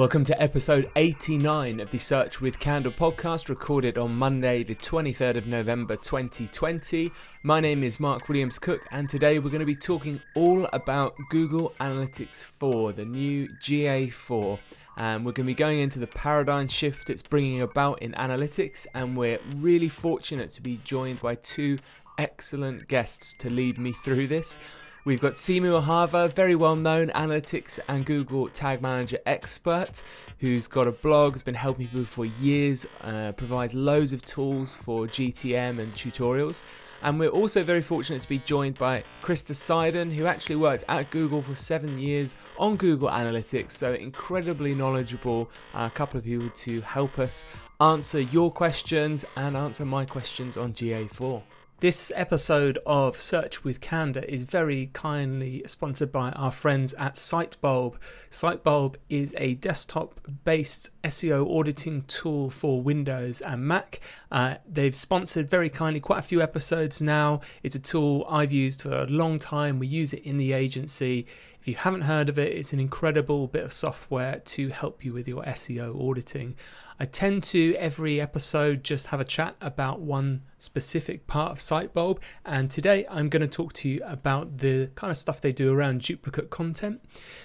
Welcome to episode 89 of the Search with Candour podcast, recorded on Monday, the 23rd of November 2020. My name is Mark Williams Cook, and today we're going to be talking all about Google Analytics 4, the new GA4. And we're going to be going into the paradigm shift it's bringing about in analytics, and we're really fortunate to be joined by two excellent guests to lead me through this. We've got Simo Ahava, very well known analytics and Google Tag Manager expert, who's got a blog, has been helping people for years, uh, provides loads of tools for GTM and tutorials. And we're also very fortunate to be joined by Krista Seiden, who actually worked at Google for seven years on Google Analytics, so incredibly knowledgeable. Uh, a couple of people to help us answer your questions and answer my questions on GA4. This episode of Search with Candour is very kindly sponsored by our friends at Sitebulb. Sitebulb is a desktop based SEO auditing tool for Windows and Mac. Uh, they've sponsored very kindly quite a few episodes now. It's a tool I've used for a long time. We use it in the agency. If you haven't heard of it, it's an incredible bit of software to help you with your SEO auditing. I tend to every episode just have a chat about one specific part of Sitebulb, and today I'm going to talk to you about the kind of stuff they do around duplicate content.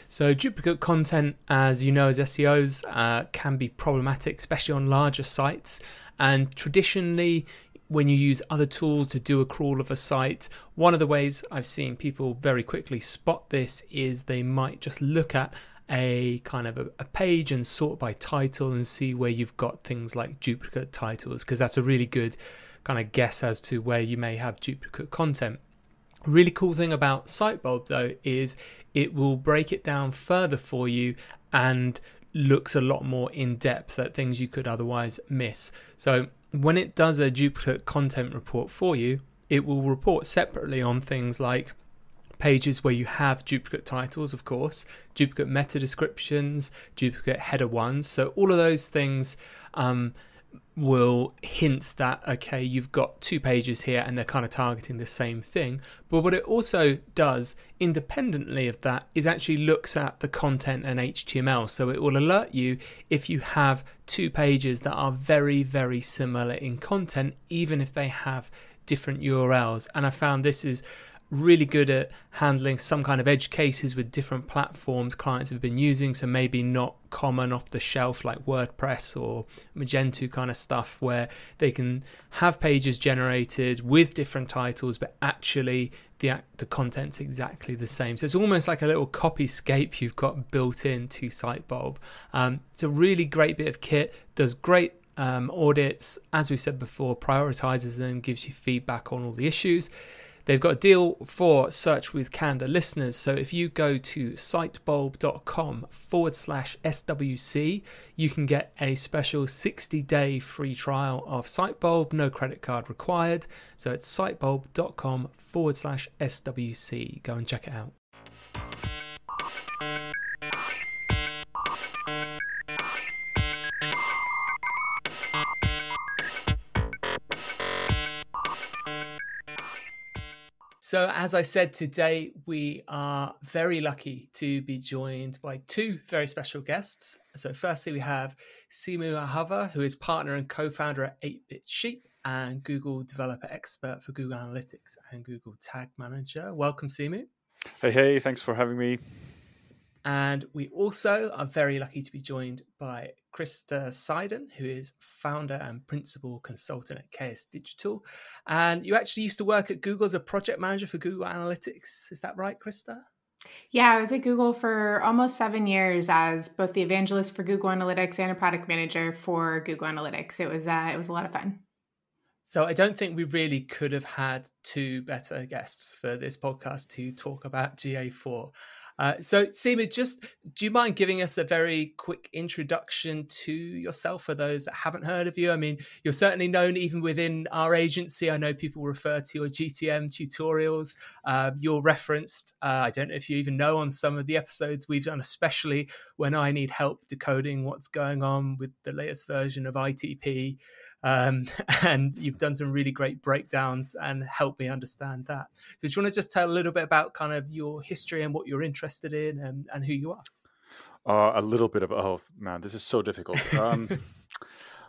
So, duplicate content, as you know, as SEOs, uh, can be problematic, especially on larger sites. And traditionally, when you use other tools to do a crawl of a site, one of the ways I've seen people very quickly spot this is they might just look at a kind of a, a, page and sort by title and see where you've got things like duplicate titles because that's a really good kind of guess as to where you may have duplicate content. Really cool thing about Sitebulb though is it will break it down further for you and looks a lot more in depth at things you could otherwise miss. So when it does a duplicate content report for you, it will report separately on things like pages where you have duplicate titles, of course, duplicate meta descriptions, duplicate header ones. So all of those things um, will hint that okay, you've got two pages here and they're kind of targeting the same thing. But what it also does, independently of that, is actually looks at the content and HTML. So it will alert you if you have two pages that are very, very similar in content, even if they have different URLs. And I found this is really good at handling some kind of edge cases with different platforms clients have been using. So maybe not common off the shelf like WordPress or Magento kind of stuff where they can have pages generated with different titles, but actually the the content's exactly the same. So it's almost like a little copyscape you've got built into Sitebulb. Um, it's a really great bit of kit. Does great um, audits, as we said before, prioritizes them, gives you feedback on all the issues. They've got a deal for Search with Candour listeners. So if you go to sitebulb.com forward slash SWC, you can get a special 60 day free trial of Sitebulb, no credit card required. So it's sitebulb.com forward slash SWC. Go and check it out. So, as I said today, we are very lucky to be joined by two very special guests. So, firstly, we have Simo Ahava, who is partner and co founder at 8bit Sheep and Google developer expert for Google Analytics and Google Tag Manager. Welcome, Simo. Hey, hey, thanks for having me. And we also are very lucky to be joined by Krista Seiden, who is founder and principal consultant at KS Digital. And you actually used to work at Google as a project manager for Google Analytics. Is that right, Krista? Yeah, I was at Google for almost seven years as both the evangelist for Google Analytics and a product manager for Google Analytics. It was uh, it was a lot of fun. So I don't think we really could have had two better guests for this podcast to talk about GA4. Uh, so, Simo, just do you mind giving us a very quick introduction to yourself for those that haven't heard of you? I mean, you're certainly known even within our agency. I know people refer to your GTM tutorials. Uh, you're referenced, uh, I don't know if you even know, on some of the episodes we've done, especially when I need help decoding what's going on with the latest version of ITP. Um, and you've done some really great breakdowns and helped me understand that. So, do you want to just tell a little bit about kind of your history and what you're interested in and, and who you are? Uh, a little bit of oh man, this is so difficult. Um,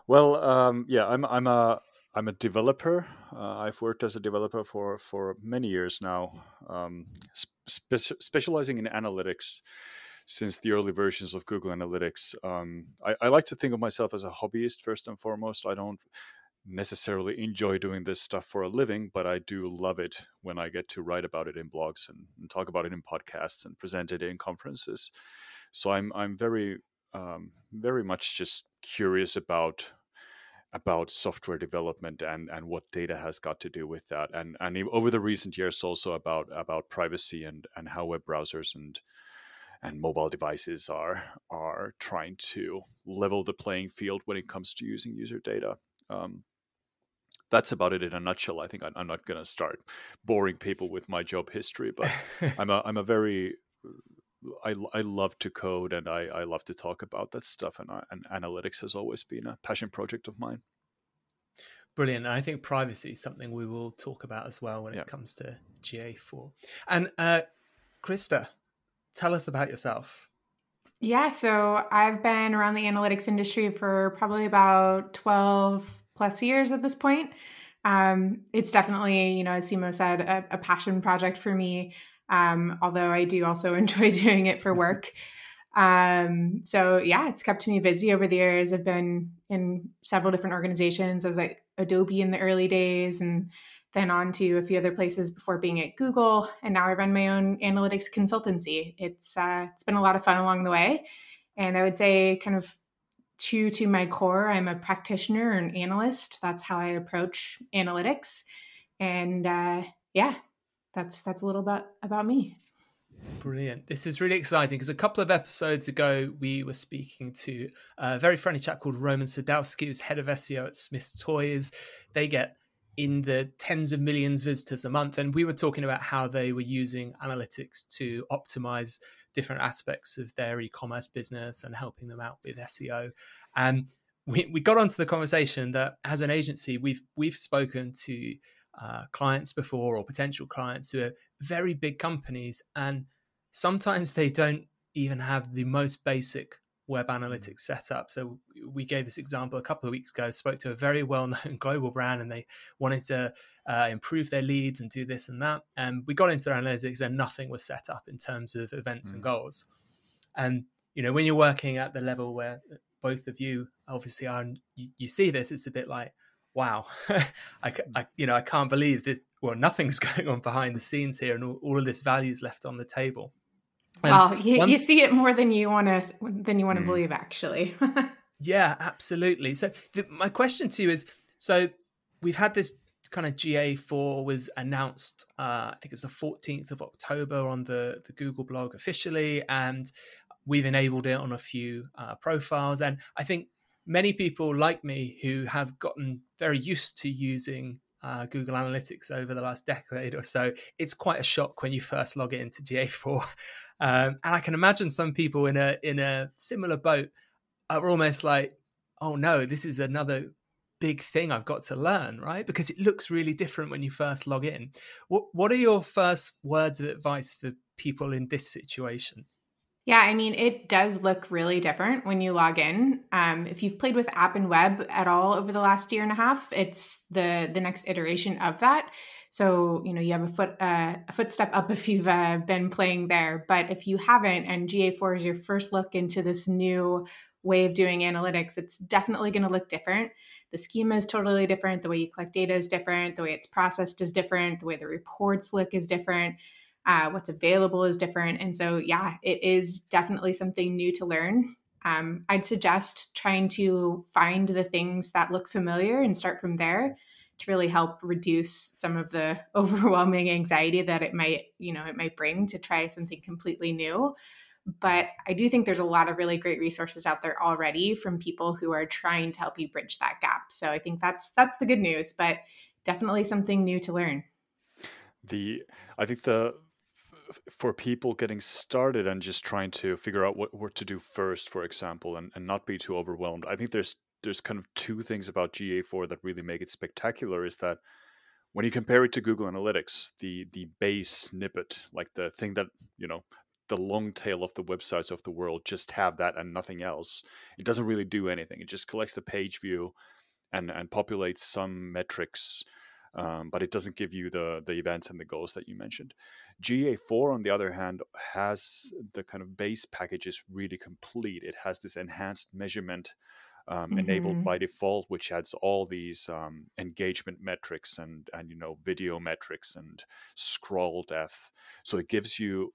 well, um, yeah, I'm I'm a I'm a developer. Uh, I've worked as a developer for for many years now, um, spe- specializing in analytics since the early versions of Google Analytics. Um, I, I, like to think of myself as a hobbyist first and foremost. I don't necessarily enjoy doing this stuff for a living, but I do love it when I get to write about it in blogs and, and talk about it in podcasts and present it in conferences. So I'm I'm very um, very much just curious about about software development and and what data has got to do with that and and over the recent years also about about privacy and and how web browsers and and mobile devices are are trying to level the playing field when it comes to using user data. Um, that's about it in a nutshell. I think I, am not going to start boring people with my job history, but I'm a I'm a very I, I love to code and I, I love to talk about that stuff and, I, and analytics has always been a passion project of mine. Brilliant. I think privacy is something we will talk about as well when yeah. it comes to GA4. And uh, Krista, tell us about yourself. Yeah, so I've been around the analytics industry for probably about 12 plus years at this point. Um, it's definitely, you know, as Simo said, a, a passion project for me, um, although I do also enjoy doing it for work. Um, so yeah, it's kept me busy over the years. I've been in several different organizations. I was like Adobe in the early days and then on to a few other places before being at Google, and now I run my own analytics consultancy. It's uh, it's been a lot of fun along the way, and I would say kind of true to my core, I'm a practitioner and analyst. That's how I approach analytics, and uh, yeah, that's that's a little bit about me. Brilliant. This is really exciting because a couple of episodes ago, we were speaking to a very friendly chap called Roman Sadowski, who's head of SEO at Smyths Toys. They get in the tens of millions visitors a month. And we were talking about how they were using analytics to optimize different aspects of their e-commerce business and helping them out with SEO. And we, we got onto the conversation that as an agency, we've we've spoken to uh, clients before or potential clients who are very big companies, and sometimes they don't even have the most basic web mm. analytics setup. So we gave this example a couple of weeks ago. Spoke to a very well-known global brand, and they wanted to uh, improve their leads and do this and that. And we got into their analytics, and nothing was set up in terms of events mm. and goals. And you know, when you're working at the level where both of you obviously are, you, you see this. It's a bit like, wow, I, I, you know, I can't believe that. Well, nothing's going on behind the scenes here, and all, all of this value is left on the table. And oh, you, one... you see it more than you want to than you want to mm. believe, actually. yeah, absolutely. So the, my question to you is: so we've had this kind of GA4 was announced. Uh, I think it's the 14th of October on the the Google blog officially, and we've enabled it on a few uh, profiles. And I think many people like me who have gotten very used to using uh, Google Analytics over the last decade or so, it's quite a shock when you first log into GA4 um, and I can imagine some people in a in a similar boat are almost like, oh no, this is another big thing I've got to learn, right? Because it looks really different when you first log in. What what are your first words of advice for people in this situation? Yeah, I mean, it does look really different when you log in. Um, if you've played with app and web at all over the last year and a half, it's the the next iteration of that. So you know you have a foot uh, a footstep up if you've uh, been playing there. But if you haven't, and GA4 is your first look into this new way of doing analytics, it's definitely going to look different. The schema is totally different. The way you collect data is different. The way it's processed is different. The way the reports look is different uh, what's available is different. And so, yeah, it is definitely something new to learn. Um, I'd suggest trying to find the things that look familiar and start from there. to really help reduce some of the overwhelming anxiety that it might, you know, it might bring to try something completely new. But I do think there's a lot of really great resources out there already from people who are trying to help you bridge that gap. So I think that's that's the good news, but definitely something new to learn. The I think the for people getting started and just trying to figure out what, what to do first, for example, and, and not be too overwhelmed, I think there's there's kind of two things about GA4 that really make it spectacular is that when you compare it to Google Analytics, the the base snippet, like the thing that, you know, the long tail of the websites of the world just have that and nothing else. It doesn't really do anything. It just collects the page view and and populates some metrics um, but it doesn't give you the the events and the goals that you mentioned. GA4, on the other hand, has the kind of base package is really complete. It has this enhanced measurement um, mm-hmm. enabled by default, which adds all these um, engagement metrics and and you know video metrics and scroll depth. So it gives you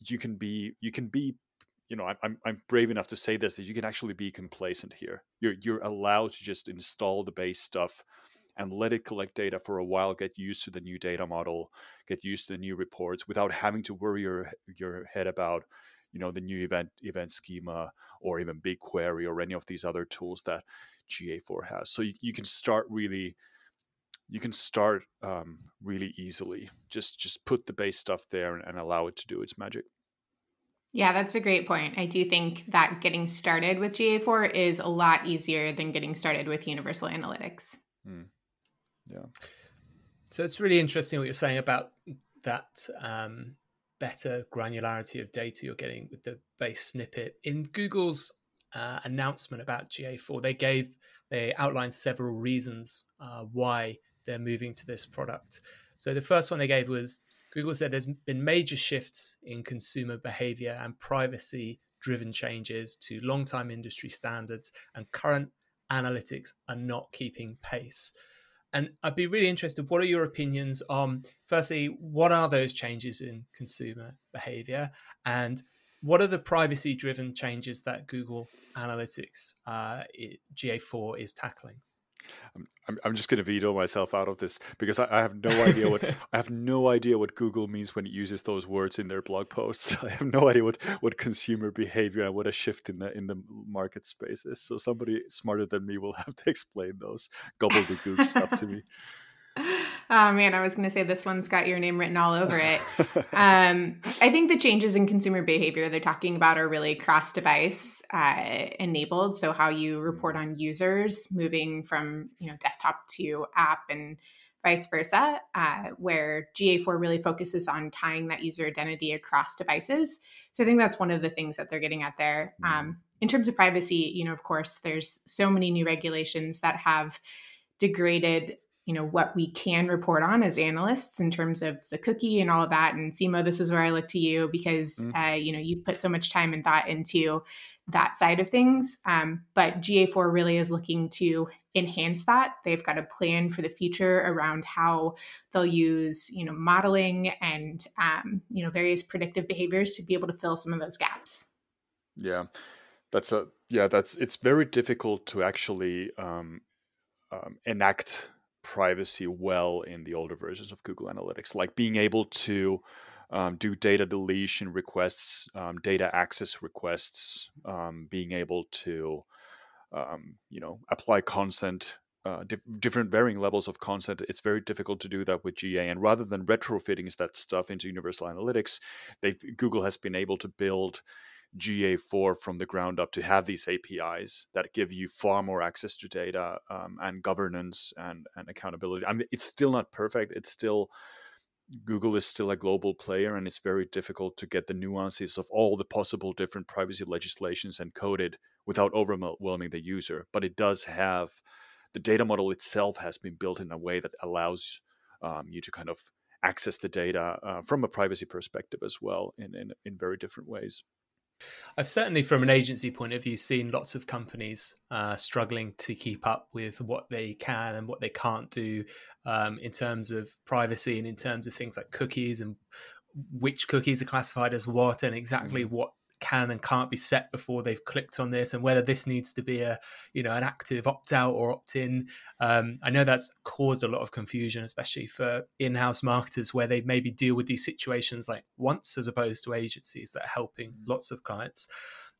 you can be you can be you know I'm I'm brave enough to say this that you can actually be complacent here. You're you're allowed to just install the base stuff and let it collect data for a while, get used to the new data model, get used to the new reports without having to worry your your head about you know the new event event schema or even BigQuery or any of these other tools that GA4 has. So you, you can start really you can start um, really easily. Just just put the base stuff there and, and allow it to do its magic. Yeah, that's a great point. I do think that getting started with GA4 is a lot easier than getting started with Universal Analytics. Mm. Yeah. So it's really interesting what you're saying about that um, better granularity of data you're getting with the base snippet. In Google's uh, announcement about GA4, they gave they outlined several reasons uh, why they're moving to this product. So the first one they gave was Google said there's been major shifts in consumer behavior and privacy driven changes to long time industry standards, and current analytics are not keeping pace. And I'd be really interested. What are your opinions on, firstly, what are those changes in consumer behavior? And what are the privacy driven changes that Google Analytics uh, GA4 is tackling? I'm, I'm just going to veto myself out of this because I, I have no idea what I have no idea what Google means when it uses those words in their blog posts. I have no idea what, what consumer behavior and what a shift in the in the market space is. So somebody smarter than me will have to explain those gobbledygook stuff to me. Oh man, I was going to say this one's got your name written all over it. um, I think the changes in consumer behavior they're talking about are really cross-device uh, enabled. So how you report on users moving from you know desktop to app and vice versa, uh, where GA4 really focuses on tying that user identity across devices. So I think that's one of the things that they're getting at there. Mm-hmm. Um, in terms of privacy, you know, of course, there's so many new regulations that have degraded you know what we can report on as analysts in terms of the cookie and all of that. And simo this is where i look to you because mm. uh, you know you've put so much time and thought into that side of things. Um, but ga4 really is looking to enhance that. They've got a plan for the future around how they'll use you know modeling and um, you know various predictive behaviors to be able to fill some of those gaps. Yeah. That's a yeah that's it's very difficult to actually um, um, enact privacy well in the older versions of Google Analytics, like being able to um, do data deletion requests, um, data access requests, um, being able to, um, you know, apply consent, uh, different varying levels of consent. It's very difficult to do that with GA. And rather than retrofitting that stuff into Universal Analytics, they Google has been able to build GA4 from the ground up to have these APIs that give you far more access to data um, and governance and, and accountability. I mean, it's still not perfect. It's still Google is still a global player, and it's very difficult to get the nuances of all the possible different privacy legislations encoded without overwhelming the user. But it does have the data model itself has been built in a way that allows um, you to kind of access the data uh, from a privacy perspective as well in, in, in very different ways. I've certainly, from an agency point of view, seen lots of companies uh, struggling to keep up with what they can and what they can't do um, in terms of privacy and in terms of things like cookies and which cookies are classified as what and exactly mm. what can and can't be set before they've clicked on this, and whether this needs to be a you know an active opt out or opt in. Um, I know that's caused a lot of confusion, especially for in house marketers, where they maybe deal with these situations like once as opposed to agencies that are helping lots of clients.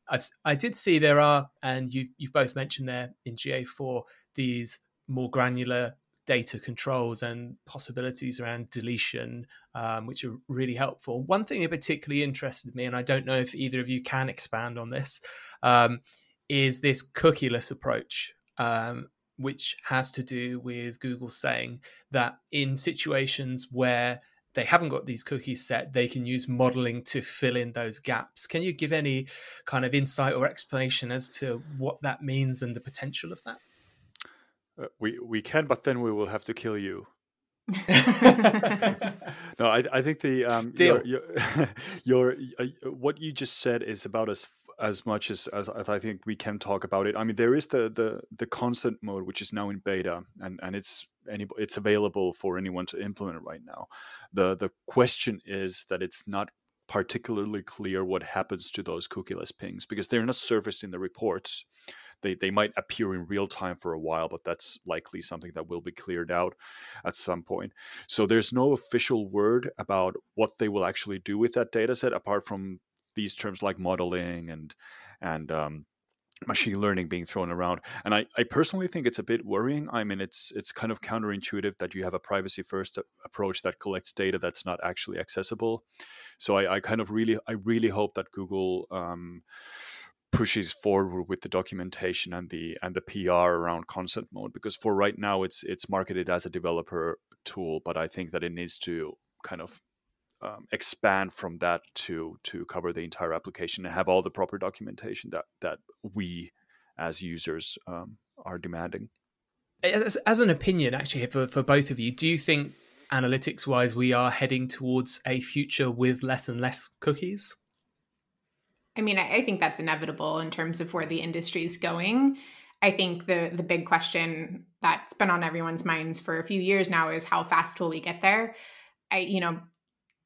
I've, I did see there are, and you you both mentioned there in GA4 these more granular data controls and possibilities around deletion, um, which are really helpful. One thing that particularly interested me, and I don't know if either of you can expand on this, um, is this cookieless approach, um, which has to do with Google saying that in situations where they haven't got these cookies set, they can use modeling to fill in those gaps. Can you give any kind of insight or explanation as to what that means and the potential of that? Uh, we we can, but then we will have to kill you. no, I I think the um Deal. your your, your uh, what you just said is about as as much as, as I think we can talk about it. I mean, there is the the the consent mode which is now in beta and and it's any it's available for anyone to implement right now. The the question is that it's not particularly clear what happens to those cookieless pings because they're not surfaced in the reports they, they might appear in real time for a while, but that's likely something that will be cleared out at some point. So there's no official word about what they will actually do with that data set apart from these terms like modeling and and um, machine learning being thrown around. And I, I personally think it's a bit worrying. I mean, it's it's kind of counterintuitive that you have a privacy first approach that collects data that's not actually accessible. So I, I kind of really I really hope that Google um, pushes forward with the documentation and the and the PR around consent mode because for right now it's it's marketed as a developer tool, but I think that it needs to kind of um, expand from that to to cover the entire application and have all the proper documentation that that we as users um, are demanding. As, as an opinion, actually, for, for both of you, do you think analytics wise we are heading towards a future with less and less cookies? I mean, I, think that's inevitable in terms of where the industry is going. I think the the big question that's been on everyone's minds for a few years now is how fast will we get there? I, you know,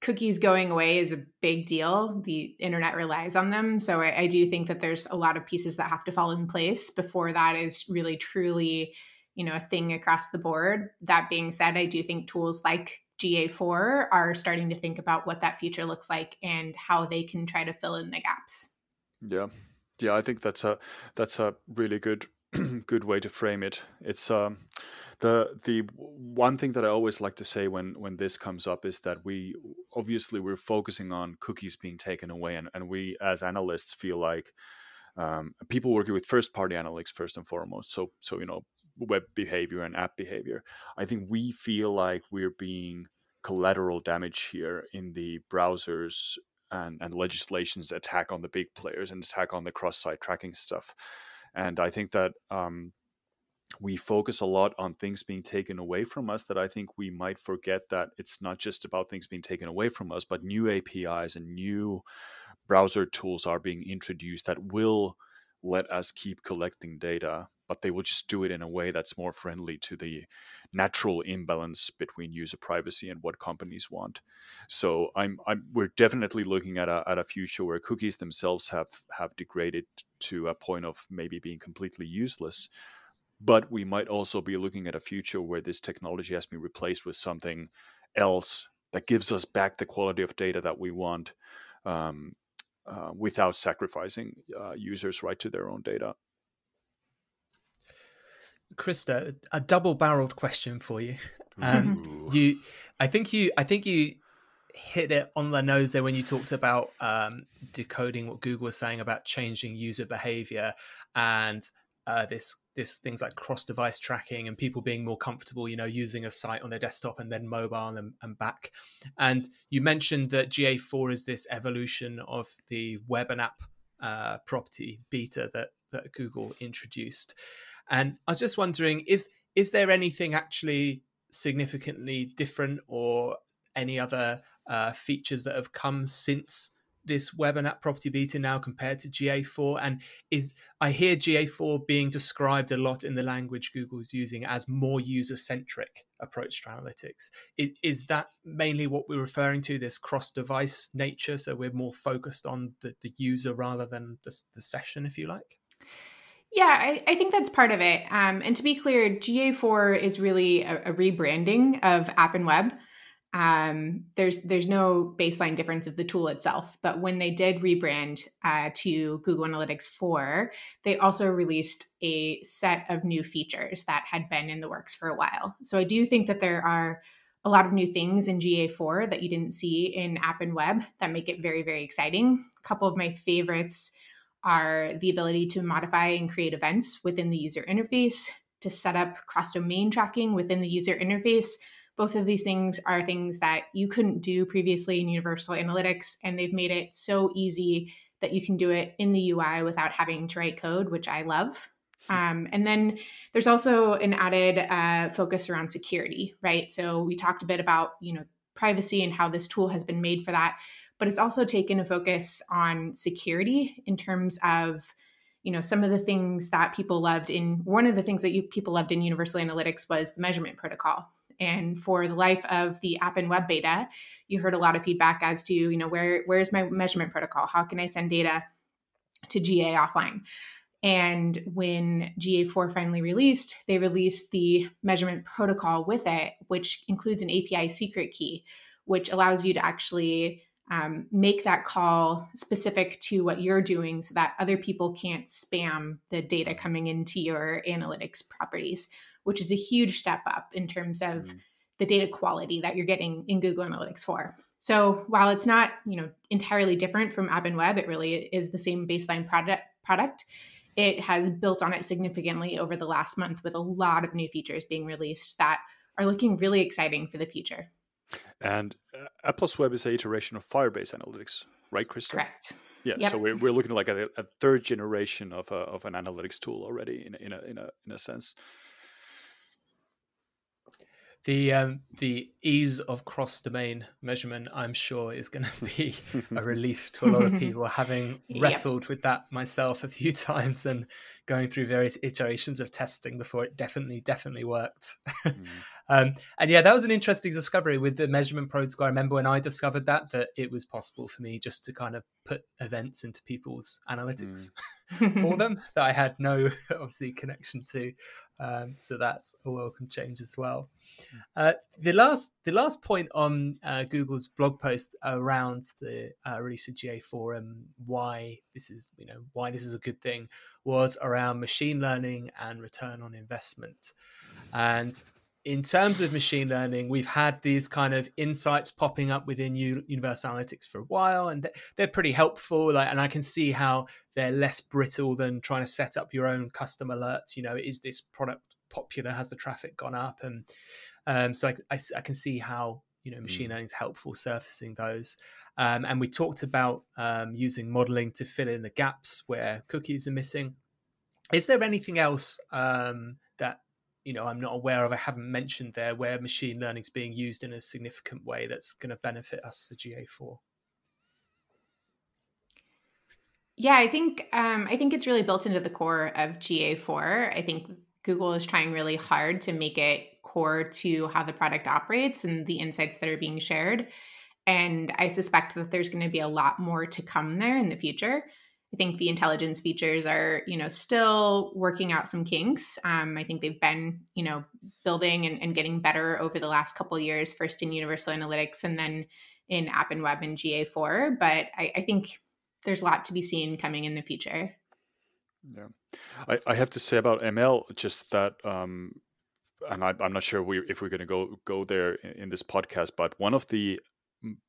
cookies going away is a big deal. The internet relies on them. So I, I, do think that there's a lot of pieces that have to fall in place before that is really truly, you know, a thing across the board. That being said, I do think tools like GA4 are starting to think about what that future looks like and how they can try to fill in the gaps. Yeah. Yeah, I think that's a that's a really good good way to frame it. It's um the the one thing that I always like to say when when this comes up is that we obviously we're focusing on cookies being taken away and, and we as analysts feel like um, people working with first party analytics first and foremost. So so you know web behavior and app behavior. I think we feel like we're being collateral damage here in the browsers and, and legislation's attack on the big players and attack on the cross-site tracking stuff. And I think that um, we focus a lot on things being taken away from us that I think we might forget that it's not just about things being taken away from us, but new APIs and new browser tools are being introduced that will let us keep collecting data but they will just do it in a way that's more friendly to the natural imbalance between user privacy and what companies want. So I'm, I'm we're definitely looking at a, at a future where cookies themselves have have degraded to a point of maybe being completely useless. But we might also be looking at a future where this technology has been replaced with something else that gives us back the quality of data that we want um, uh, without sacrificing uh, users' right to their own data. Krista, a double-barreled question for you. Um, you, I think you, I think you hit it on the nose there when you talked about um, decoding what Google was saying about changing user behavior and uh, this this things like cross-device tracking and people being more comfortable, you know, using a site on their desktop and then mobile and, and back. And you mentioned that GA4 is this evolution of the web and app uh, property beta that that Google introduced. And I was just wondering, is is there anything actually significantly different or any other uh, features that have come since this web and app property beta now compared to GA4? And is I hear GA4 being described a lot in the language Google's using as more user centric approach to analytics. Is, is, that mainly what we're referring to? This cross device nature, so we're more focused on the, the user rather than the, the session, if you like. Yeah, I, I, think that's part of it. Um, and to be clear, GA4 is really a, a rebranding of App and Web. Um, there's there's no baseline difference of the tool itself, but when they did rebrand uh, to Google Analytics 4, they also released a set of new features that had been in the works for a while. So I do think that there are a lot of new things in GA4 that you didn't see in App and Web that make it very very exciting. A couple of my favorites are the ability to modify and create events within the user interface, to set up cross domain tracking within the user interface both of these things are things that you couldn't do previously in Universal Analytics, and they've made it so easy that you can do it in the UI without having to write code, which I love. Um, and then there's also an added uh, focus around security, right? So we talked a bit about you know privacy and how this tool has been made for that, but it's also taken a focus on security in terms of you know some of the things that people loved in one of the things that you people loved in universal analytics was the measurement protocol and for the life of the app and web beta you heard a lot of feedback as to you know where where's my measurement protocol? How can i send data to ga offline? And when GA4 finally released, they released the measurement protocol with it, which includes an API secret key, which allows you to actually um, make that call specific to what you're doing so that other people can't spam the data coming into your analytics properties, which is a huge step up in terms of mm. the data quality that you're getting in Google Analytics 4. So while it's not, you know, entirely different from App and Web, it really is the same baseline product product. It has built on it significantly over the last month with a lot of new features being released that are looking really exciting for the future. And uh, plus Web is an iteration of Firebase Analytics, right, Krista? Correct. Yeah, yep. so we're, we're looking like a, a, third generation of a, of an analytics tool already in a, in a in a in a sense the um, the ease of cross domain measurement, I'm sure, is going to be a relief to a lot of people. Having wrestled yep. with that myself a few times and going through various iterations of testing before it definitely definitely worked. Mm. um, and yeah, that was an interesting discovery with the measurement protocol. I remember when I discovered that that it was possible for me just to kind of put events into people's analytics mm. for them that I had no obviously connection to. Um, so that's a welcome change as well. Uh, the last the last point on uh, Google's blog post around the uh, release of GA4 and why this is you know why this is a good thing was around machine learning and return on investment. And in terms of machine learning, we've had these kind of insights popping up within U- Universal Analytics for a while, and they're pretty helpful. Like, and I can see how they're less brittle than trying to set up your own custom alerts. You know, is this product popular? Has the traffic gone up? And um, so I, I, I, can see how you know machine mm. learning is helpful surfacing those. Um, and we talked about um, using modeling to fill in the gaps where cookies are missing. Is there anything else um, that you know I'm not aware of. I haven't mentioned there where machine learning is being used in a significant way that's going to benefit us for GA4. Yeah, I think um, I think it's really built into the core of GA4. I think Google is trying really hard to make it core to how the product operates and the insights that are being shared. And I suspect that there's going to be a lot more to come there in the future. I think the intelligence features are, you know, still working out some kinks. Um, I think they've been, you know, building and, and getting better over the last couple years, first in Universal Analytics and then in App and Web and GA4. But I, I think there's a lot to be seen coming in the future. Yeah, I, I have to say about ML just that, um, and I, am not sure we, if we're going to go go there in, in this podcast, but one of the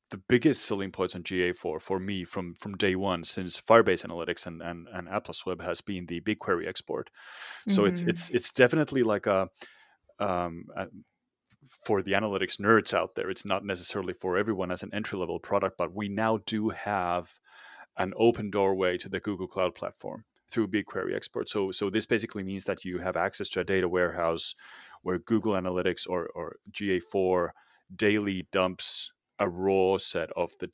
the biggest selling points on GA4 for me from from day one since Firebase Analytics and and, and App plus Web has been the BigQuery export. So mm-hmm. it's it's it's definitely like a, um, a, for the analytics nerds out there. It's not necessarily for everyone as an entry level product, but we now do have an open doorway to the Google Cloud Platform through BigQuery export. So so this basically means that you have access to a data warehouse where Google Analytics or or GA4 daily dumps a raw set of the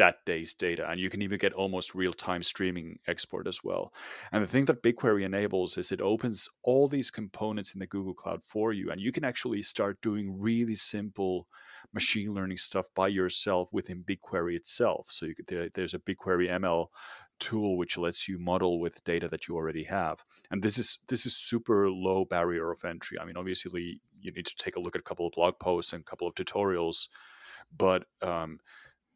that day's data and you can even get almost real-time streaming export as well. And the thing that bigquery enables is it opens all these components in the google cloud for you and you can actually start doing really simple machine learning stuff by yourself within bigquery itself. So could, there, there's a bigquery ml tool which lets you model with data that you already have. And this is this is super low barrier of entry. I mean obviously you need to take a look at a couple of blog posts and a couple of tutorials but um,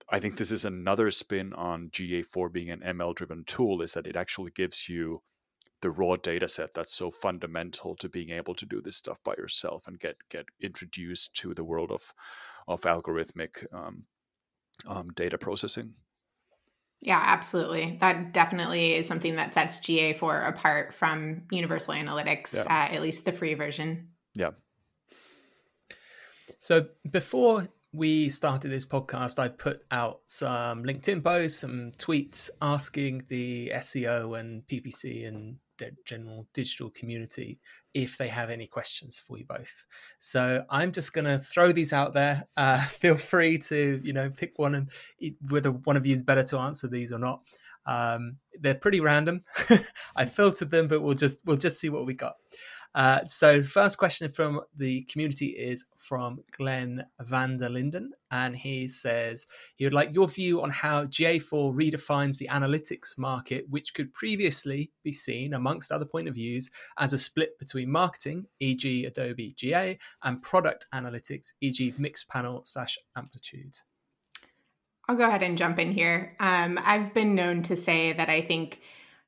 I think this is another spin on GA4 being an ML driven tool is that it actually gives you the raw data set that's so fundamental to being able to do this stuff by yourself and get get introduced to the world of of algorithmic um, um, data processing. Yeah, absolutely. That definitely is something that sets GA4 apart from Universal Analytics, yeah. uh, at least the free version. Yeah. So before we started this podcast, I put out some LinkedIn posts, some tweets asking the SEO and PPC and the general digital community if they have any questions for you both. So I'm just going to throw these out there. Uh, feel free to you know pick one and whether one of you is better to answer these or not. Um, they're pretty random. I filtered them, but we'll just we'll just see what we got. Uh, so, first question from the community is from Glenn van der Linden, and he says he would like your view on how GA4 redefines the analytics market, which could previously be seen, amongst other point of views, as a split between marketing, e.g., Adobe GA, and product analytics, e.g., Mixpanel slash Amplitude. I'll go ahead and jump in here. Um, I've been known to say that I think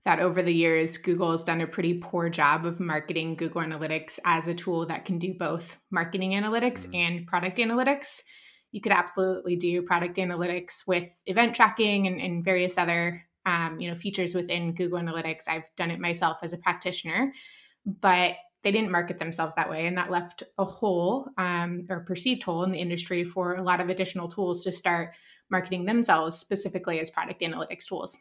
that over the years, Google has done a pretty poor job of marketing Google Analytics as a tool that can do both marketing analytics mm-hmm. and product analytics. You could absolutely do product analytics with event tracking and, and various other um, you know features within Google Analytics. I've done it myself as a practitioner, but they didn't market themselves that way, and that left a hole um, or perceived hole in the industry for a lot of additional tools to start marketing themselves specifically as product analytics tools.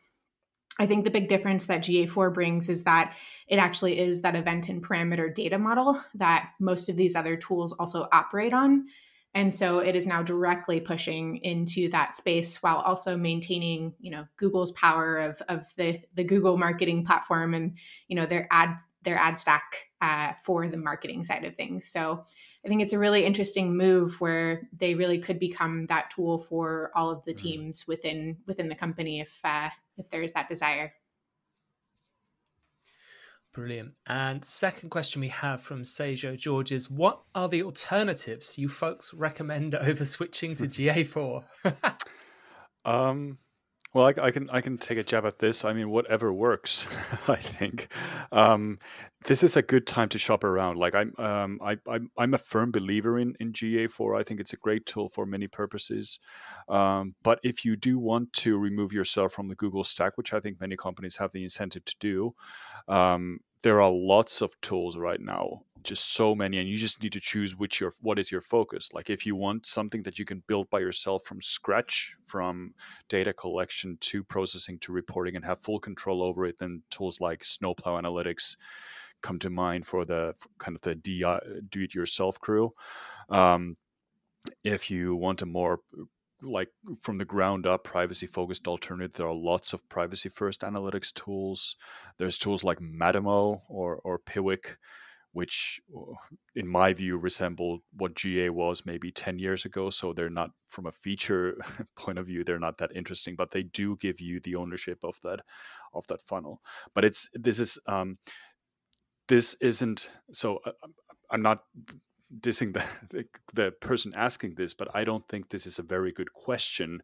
I think the big difference that GA4 brings is that it actually is that event and parameter data model that most of these other tools also operate on. And so it is now directly pushing into that space while also maintaining, you know, Google's power of, of the, the Google marketing platform and, you know, their ad their ad stack uh, for the marketing side of things. So I think it's a really interesting move where they really could become that tool for all of the mm-hmm. teams within within the company if uh, if there is that desire. Brilliant. And second question we have from Sejo George is what are the alternatives you folks recommend over switching to GA4? um well, I, I, can I can take a jab at this. I mean, whatever works. I think um, this is a good time to shop around. Like I'm um, I, I'm I'm a firm believer in in GA4. I think it's a great tool for many purposes. Um, but if you do want to remove yourself from the Google stack, which I think many companies have the incentive to do, um, there are lots of tools right now just so many and you just need to choose which your what is your focus. Like if you want something that you can build by yourself from scratch from data collection to processing to reporting and have full control over it then tools like snowplow analytics come to mind for the kind of the do it yourself crew. Um, if you want a more like from the ground up privacy focused alternative there are lots of privacy first analytics tools. There's tools like Matomo or or piwik which uh, in my view resemble what GA was maybe 10 years ago so they're not from a feature point of view they're not that interesting but they do give you the ownership of that of that funnel. But it's this is um this isn't so uh, I'm not dissing the, the, person asking this, but I don't think this is a very good question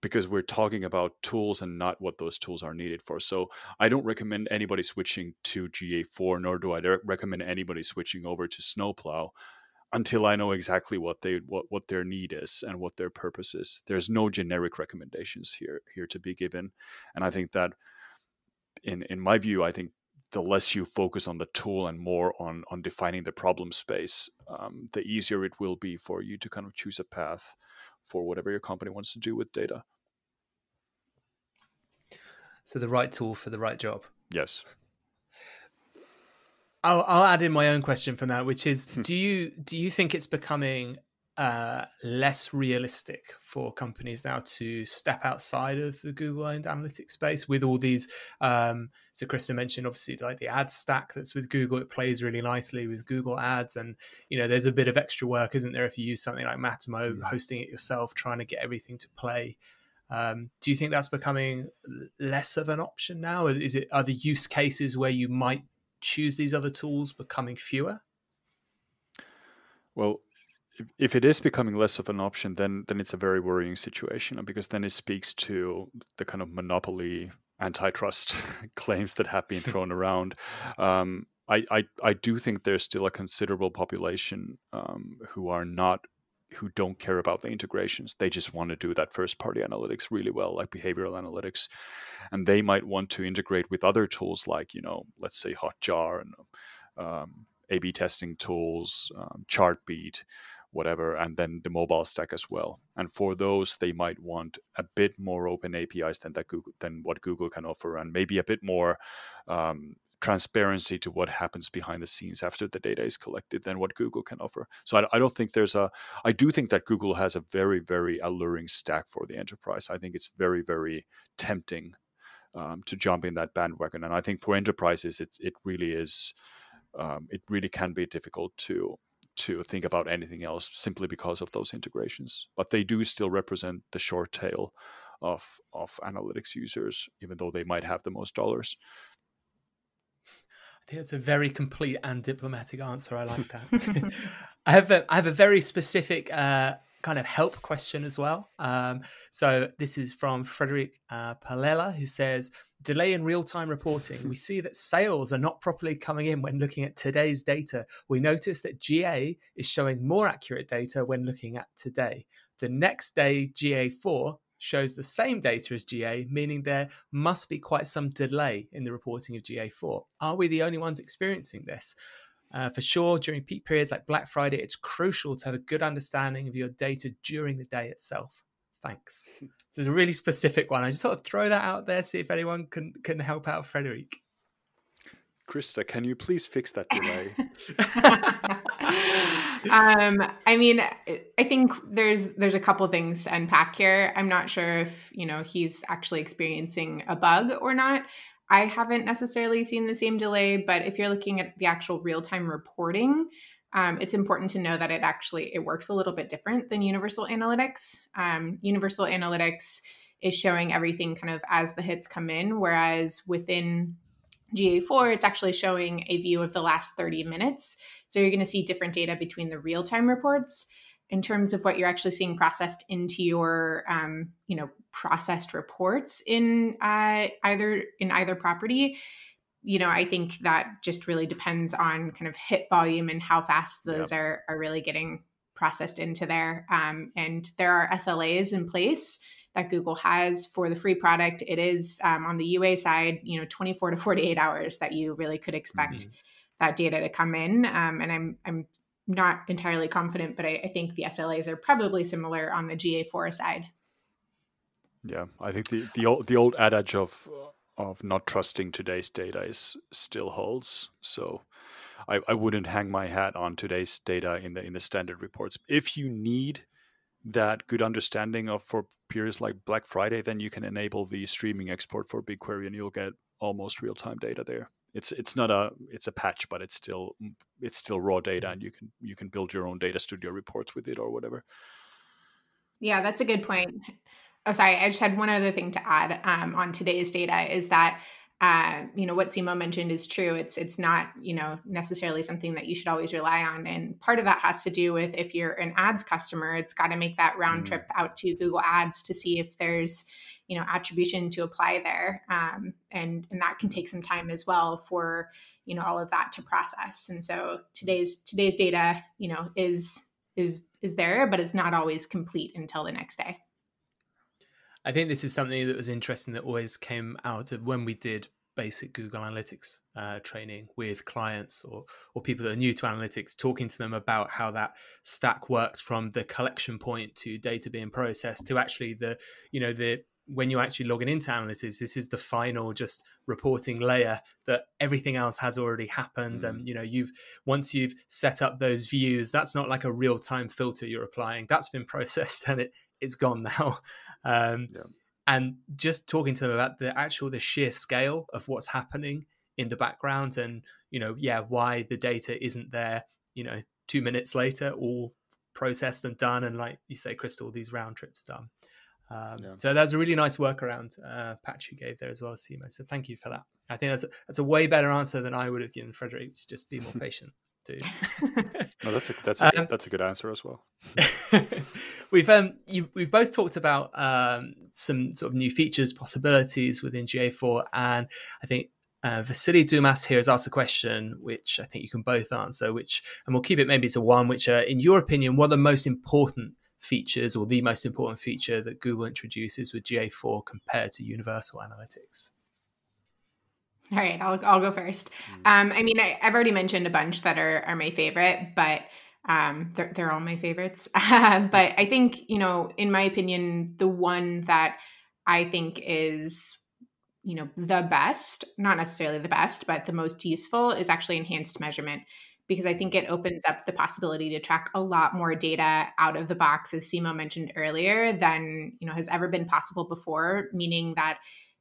because we're talking about tools and not what those tools are needed for. So I don't recommend anybody switching to GA4, nor do I recommend anybody switching over to Snowplow until I know exactly what they what, what their need is and what their purpose is. There's no generic recommendations here here to be given, and I think that in in my view, I think the less you focus on the tool and more on on defining the problem space, um, the easier it will be for you to kind of choose a path for whatever your company wants to do with data. So the right tool for the right job. Yes. I'll, I'll add in my own question from that, which is: Do you do you think it's becoming uh, less realistic for companies now to step outside of the Google owned analytics space with all these. Um, so, Krista mentioned obviously like the ad stack that's with Google, it plays really nicely with Google Ads. And, you know, there's a bit of extra work, isn't there, if you use something like Matomo, mm. hosting it yourself, trying to get everything to play. Um, do you think that's becoming less of an option now? Is it are the use cases where you might choose these other tools becoming fewer? Well, if it is becoming less of an option, then then it's a very worrying situation because then it speaks to the kind of monopoly antitrust claims that have been thrown around. Um, I, I, I do think there's still a considerable population um, who are not who don't care about the integrations. They just want to do that first party analytics really well, like behavioral analytics. And they might want to integrate with other tools like, you know, let's say Hotjar and um, A B testing tools, um, Chartbeat, whatever, and then the mobile stack as well. And for those, they might want a bit more open APIs than that Google than what Google can offer, and maybe a bit more um, transparency to what happens behind the scenes after the data is collected than what Google can offer. So I, I, don't think there's a. I do think that Google has a very very alluring stack for the enterprise. I think it's very very tempting um, to jump in that bandwagon, and I think for enterprises, it's it really is. Um, it really can be difficult to to think about anything else simply because of those integrations. But they do still represent the short tail of of analytics users, even though they might have the most dollars. I think it's a very complete and diplomatic answer. I like that. I have a I have a very specific uh, kind of help question as well. Um, so this is from Frederick uh, Palela, who says, delay in real time reporting, we see that sales are not properly coming in when looking at today's data. We notice that GA is showing more accurate data when looking at today. The next day, GA4 shows the same data as GA, meaning there must be quite some delay in the reporting of GA4. Are we the only ones experiencing this? Uh, for sure, during peak periods like Black Friday, it's crucial to have a good understanding of your data during the day itself. Thanks. This is a really specific one. I just thought I'd throw that out there, see if anyone can can help out Frederic. Krista, can you please fix that delay? um, I mean, I think there's there's a couple things to unpack here. I'm not sure if you know he's actually experiencing a bug or not. I haven't necessarily seen the same delay, but if you're looking at the actual real time reporting, um, it's important to know that it actually it works a little bit different than universal analytics. Um, universal analytics is showing everything kind of as the hits come in whereas within ga4 it's actually showing a view of the last 30 minutes. So you're going to see different data between the real-time reports in terms of what you're actually seeing processed into your um, you know processed reports in uh, either in either property you know, I think that just really depends on kind of hit volume and how fast those yep. are are really getting processed into there. Um, and there are SLAs in place that Google has for the free product. It is um, on the UA side, you know, 24 to 48 hours that you really could expect mm-hmm. that data to come in. Um, and I'm I'm not entirely confident, but I, I think the SLAs are probably similar on the GA4 side. Yeah, I think the the old the old adage of of not trusting today's data is still holds. So I, I wouldn't hang my hat on today's data in the in the standard reports. If you need that good understanding of for periods like Black Friday, then you can enable the streaming export for BigQuery and you'll get almost real time data there. It's it's not a it's a patch, but it's still it's still raw data, and you can you can build your own data studio reports with it or whatever. Yeah, that's a good point. Oh, sorry. I just had one other thing to add um, on today's data is that uh, you know what Simo mentioned is true. It's it's not you know necessarily something that you should always rely on, and part of that has to do with if you're an ads customer, it's got to make that round mm. trip out to Google Ads to see if there's you know attribution to apply there, um, and and that can take some time as well for you know all of that to process. And so today's today's data you know is is is there, but it's not always complete until the next day. I think this is something that was interesting that always came out of when we did basic Google Analytics uh, training with clients or or people that are new to analytics, talking to them about how that stack works from the collection point to data being processed to actually the you know the when you're actually logging into analytics, this is the final just reporting layer that everything else has already happened. Mm. And you know, you've once you've set up those views, that's not like a real time filter you're applying. That's been processed and it it's gone now. Um, yeah. And just talking to them about the actual the sheer scale of what's happening in the background, and you know, yeah, why the data isn't there. You know, two minutes later, all processed and done, and like you say, Krista, these round trips done. Um, yeah. So that's a really nice workaround uh, patch you gave there as well, Simo. So thank you for that. I think that's a, that's a way better answer than I would have given Frederick. To just be more patient. Too. no, that's a that's a, um, that's a good answer as well. we've um you've, we've both talked about um some sort of new features possibilities within GA4, and I think uh, Vasily Dumas here has asked a question, which I think you can both answer. Which, and we'll keep it maybe to one. Which, uh, in your opinion, what are the most important features, or the most important feature that Google introduces with GA4 compared to Universal Analytics? All right, I'll I'll go first. Hmm. Um, I mean, I, have already mentioned a bunch that are are my favorite, but um, they're they're all my favorites. but I think you know, in my opinion, the one that I think is you know the best not necessarily the best but the most useful is actually enhanced measurement because i think it opens up the possibility to track a lot more data out of the box as simo mentioned earlier than you know has ever been possible before meaning that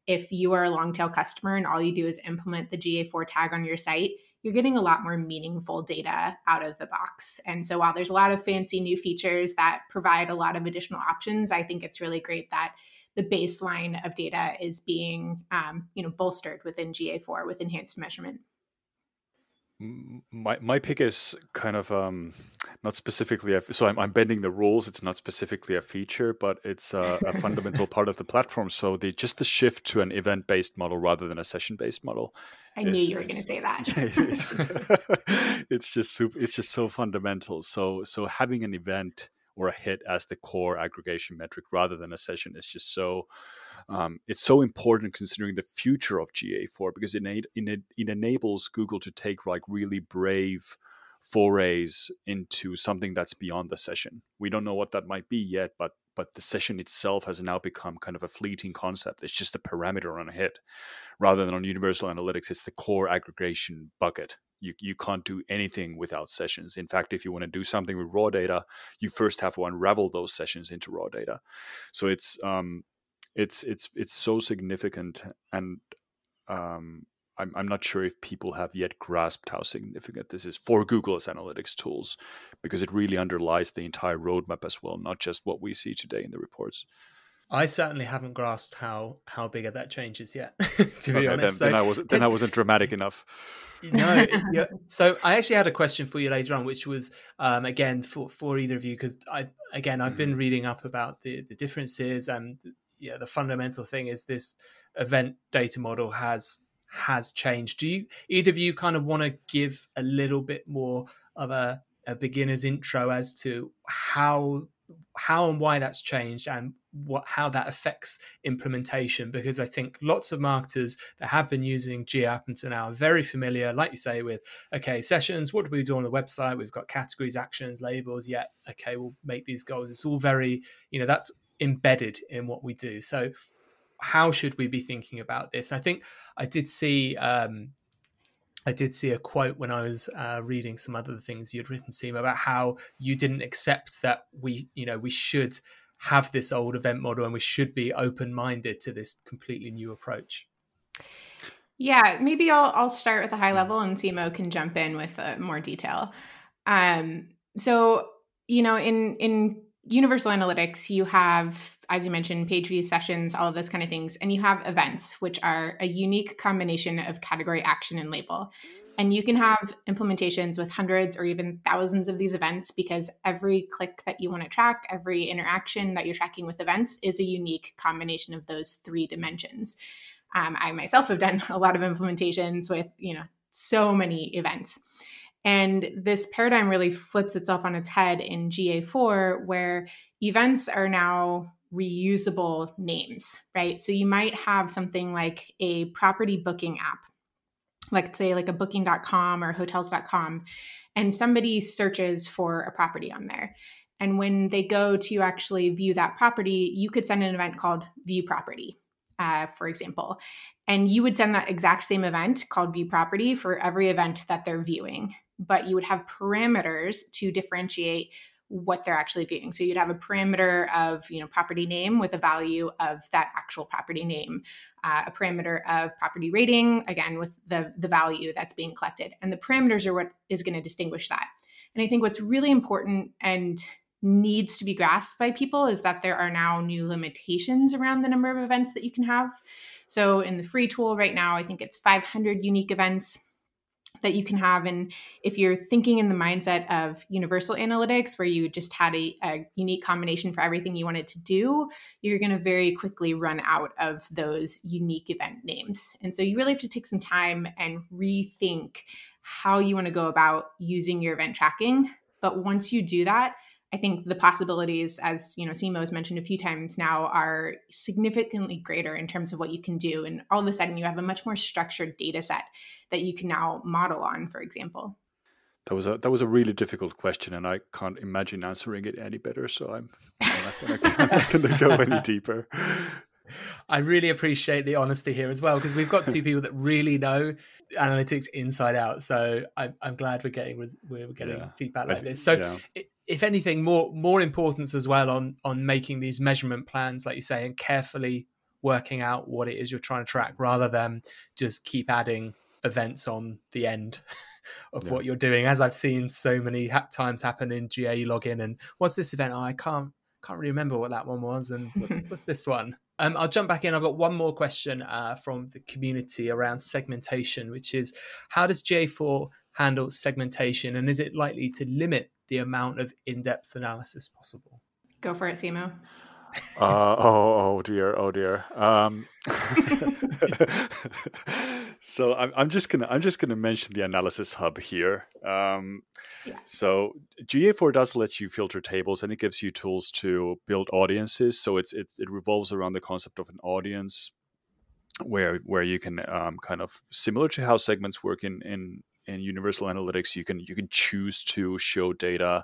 if you are a long tail customer and all you do is implement the ga4 tag on your site you're getting a lot more meaningful data out of the box. And so while there's a lot of fancy new features that provide a lot of additional options, I think it's really great that the baseline of data is being um, you know bolstered within GA4 with enhanced measurement. My my pick is kind of um, not specifically a, so I'm, I'm bending the rules. It's not specifically a feature, but it's a, a fundamental part of the platform. So the just the shift to an event based model rather than a session based model. I is, knew you were going to say that. it's just super, it's just so fundamental. So so having an event or a hit as the core aggregation metric rather than a session is just so um, it's so important considering the future of GA4 because it, it, it enables Google to take like really brave forays into something that's beyond the session. We don't know what that might be yet, but but the session itself has now become kind of a fleeting concept. It's just a parameter on a hit, rather than on Universal Analytics. It's the core aggregation bucket you, you can't do anything without sessions. In fact, if you want to do something with raw data, you first have to unravel those sessions into raw data. So it's um, it's it's it's so significant, and um, I'm I'm not sure if people have yet grasped how significant this is for Google as analytics tools, because it really underlies the entire roadmap as well, not just what we see today in the reports. I certainly haven't grasped how how big that change is yet. to be okay, honest, then, so, then I wasn't then I wasn't dramatic enough. no, yeah. So I actually had a question for you later on, which was um, again for for either of you because I again I've been mm-hmm. reading up about the the differences and yeah the fundamental thing is this event data model has has changed. Do you either of you kind of want to give a little bit more of a, a beginner's intro as to how how and why that's changed and what how that affects implementation because I think lots of marketers that have been using GA until now are very familiar, like you say, with okay, sessions, what do we do on the website? We've got categories, actions, labels, yeah, okay, we'll make these goals. It's all very, you know, that's embedded in what we do. So how should we be thinking about this? I think I did see um, I did see a quote when I was uh, reading some other things you'd written, Simo, about how you didn't accept that we, you know, we should have this old event model and we should be open-minded to this completely new approach. Yeah, maybe I'll I'll start with a high level and Simo can jump in with uh, more detail. Um, so you know, in in Universal Analytics, you have, as you mentioned, page view sessions, all of those kind of things. And you have events, which are a unique combination of category, action, and label. And you can have implementations with hundreds or even thousands of these events because every click that you want to track, every interaction that you're tracking with events is a unique combination of those three dimensions. Um, I myself have done a lot of implementations with, you know, so many events. And this paradigm really flips itself on its head in GA4, where events are now reusable names, right? So you might have something like a property booking app, like say like a booking.com or hotels.com, and somebody searches for a property on there. And when they go to actually view that property, you could send an event called view property, uh, for example. And you would send that exact same event called view property for every event that they're viewing. But you would have parameters to differentiate what they're actually viewing. So you'd have a parameter of you know property name with a value of that actual property name, uh, a parameter of property rating again with the the value that's being collected, and the parameters are what is going to distinguish that. And I think what's really important and needs to be grasped by people is that there are now new limitations around the number of events that you can have. So in the free tool right now, I think it's 500 unique events that you can have. And if you're thinking in the mindset of universal analytics, where you just had a, a unique combination for everything you wanted to do, you're going to very quickly run out of those unique event names. And so you really have to take some time and rethink how you want to go about using your event tracking. But once you do that, I think the possibilities, as you know, Simo has mentioned a few times now, are significantly greater in terms of what you can do. And all of a sudden, you have a much more structured data set that you can now model on, for example. That was a that was a really difficult question, and I can't imagine answering it any better. So I'm, I'm not going to go any deeper. I really appreciate the honesty here as well because we've got two people that really know analytics inside out. So I, am glad we're getting we're getting yeah. feedback like this. So yeah if anything, more more importance as well on on making these measurement plans, like you say, and carefully working out what it is you're trying to track, rather than just keep adding events on the end of yeah. what you're doing. As I've seen so many ha- times happen in GA login, and what's this event? Oh, I can't can't really remember what that one was, and what's, what's this one? Um, I'll jump back in. I've got one more question uh, from the community around segmentation, which is how does GA4 handle segmentation, and is it likely to limit the amount of in-depth analysis possible. Go for it, Simo. uh, oh, oh dear, oh dear. Um, so I'm, I'm just gonna I'm just gonna mention the analysis hub here. Um, yeah. So GA4 does let you filter tables, and it gives you tools to build audiences. So it's it, it revolves around the concept of an audience, where where you can um, kind of similar to how segments work in in in Universal Analytics, you can you can choose to show data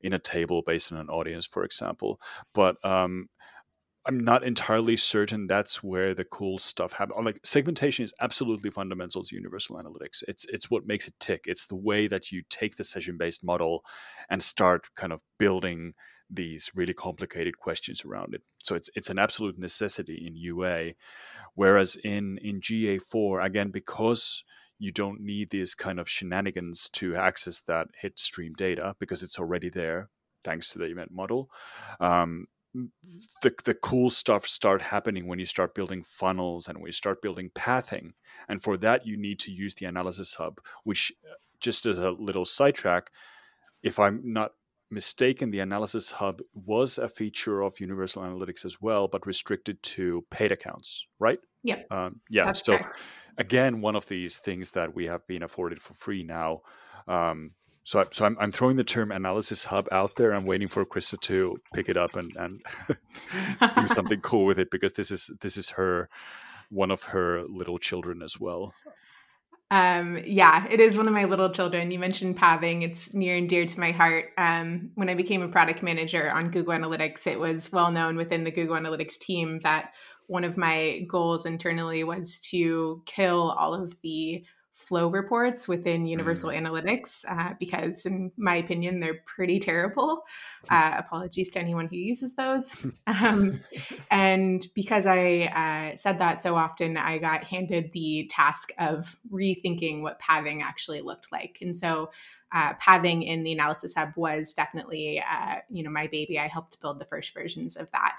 in a table based on an audience, for example. But um, I'm not entirely certain that's where the cool stuff happens. Like segmentation is absolutely fundamental to Universal Analytics. It's it's what makes it tick. It's the way that you take the session based model and start kind of building these really complicated questions around it. So it's it's an absolute necessity in UA. Whereas in in GA4, again, because you don't need these kind of shenanigans to access that hit stream data because it's already there thanks to the event model. Um, the, the cool stuff start happening when you start building funnels and you start building pathing. And for that, you need to use the analysis hub, which uh, just as a little sidetrack, if I'm not mistaken, the analysis hub was a feature of Universal Analytics as well, but restricted to paid accounts, right? Yeah. Um, yeah. That's so correct. again, one of these things that we have been afforded for free now. Um, so, I, so I'm, I'm throwing the term analysis hub out there. I'm waiting for Krista to pick it up and, and do something cool with it because this is this is her one of her little children as well. Um, yeah, it is one of my little children. You mentioned pathing; it's near and dear to my heart. Um, when I became a product manager on Google Analytics, it was well known within the Google Analytics team that one of my goals internally was to kill all of the flow reports within Universal mm. Analytics uh, because, in my opinion, they're pretty terrible. Uh, apologies to anyone who uses those. Um, and because I uh, said that so often, I got handed the task of rethinking what pathing actually looked like. And so, uh, pathing in the Analysis Hub was definitely, uh, you know, my baby. I helped build the first versions of that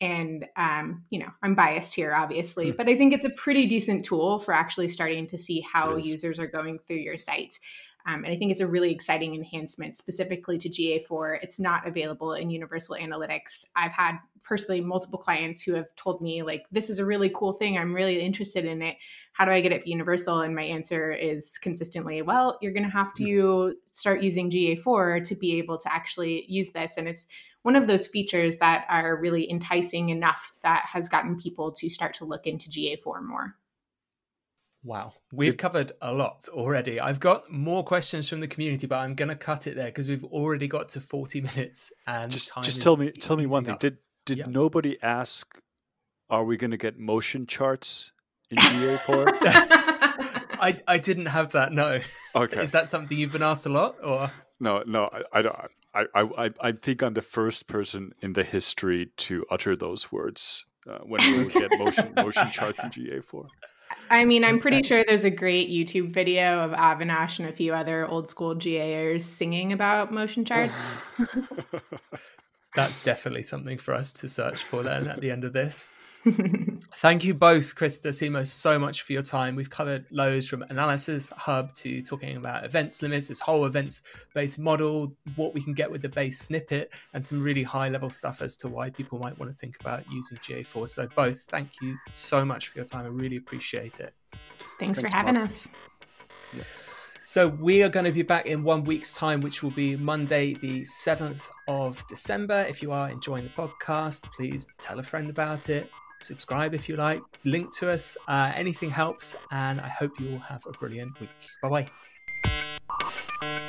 and um, you know i'm biased here obviously hmm. but i think it's a pretty decent tool for actually starting to see how users are going through your site um, and i think it's a really exciting enhancement specifically to ga4 it's not available in universal analytics. I've had personally multiple clients who have told me like this is a really cool thing. I'm really interested in it. How do i get it for universal? And my answer is consistently well you're going to have to start using ga4 to be able to actually use this. And it's one of those features that are really enticing enough that has gotten people to start to look into GA4 more. Wow, we've covered a lot already. I've got more questions from the community, but I'm going to cut it there because we've already got to 40 minutes. And just just tell me tell me one thing. up. Did did yeah. nobody ask? Are we going to get motion charts in GA4? I I didn't have that. No. Okay. Is that something you've been asked a lot, or no? No, I, I don't. I, I, I think I'm the first person in the history to utter those words uh, when we will get motion motion charts in GA4. I mean, I'm pretty sure there's a great YouTube video of Avinash and a few other old school GAers singing about motion charts. That's definitely something for us to search for then at the end of this. Thank you both, Krista Simo, so much for your time. We've covered loads from analysis hub to talking about events limits, this whole events based model, what we can get with the base snippet, and some really high level stuff as to why people might want to think about using GA4. So, both, thank you so much for your time. I really appreciate it. Thanks, Thanks for having Mark. us. Yeah. So we are going to be back in one week's time, which will be Monday, the 7th of December. If you are enjoying the podcast, please tell a friend about it subscribe if you like, link to us. Uh, anything helps, and I hope you all have a brilliant week. Bye bye.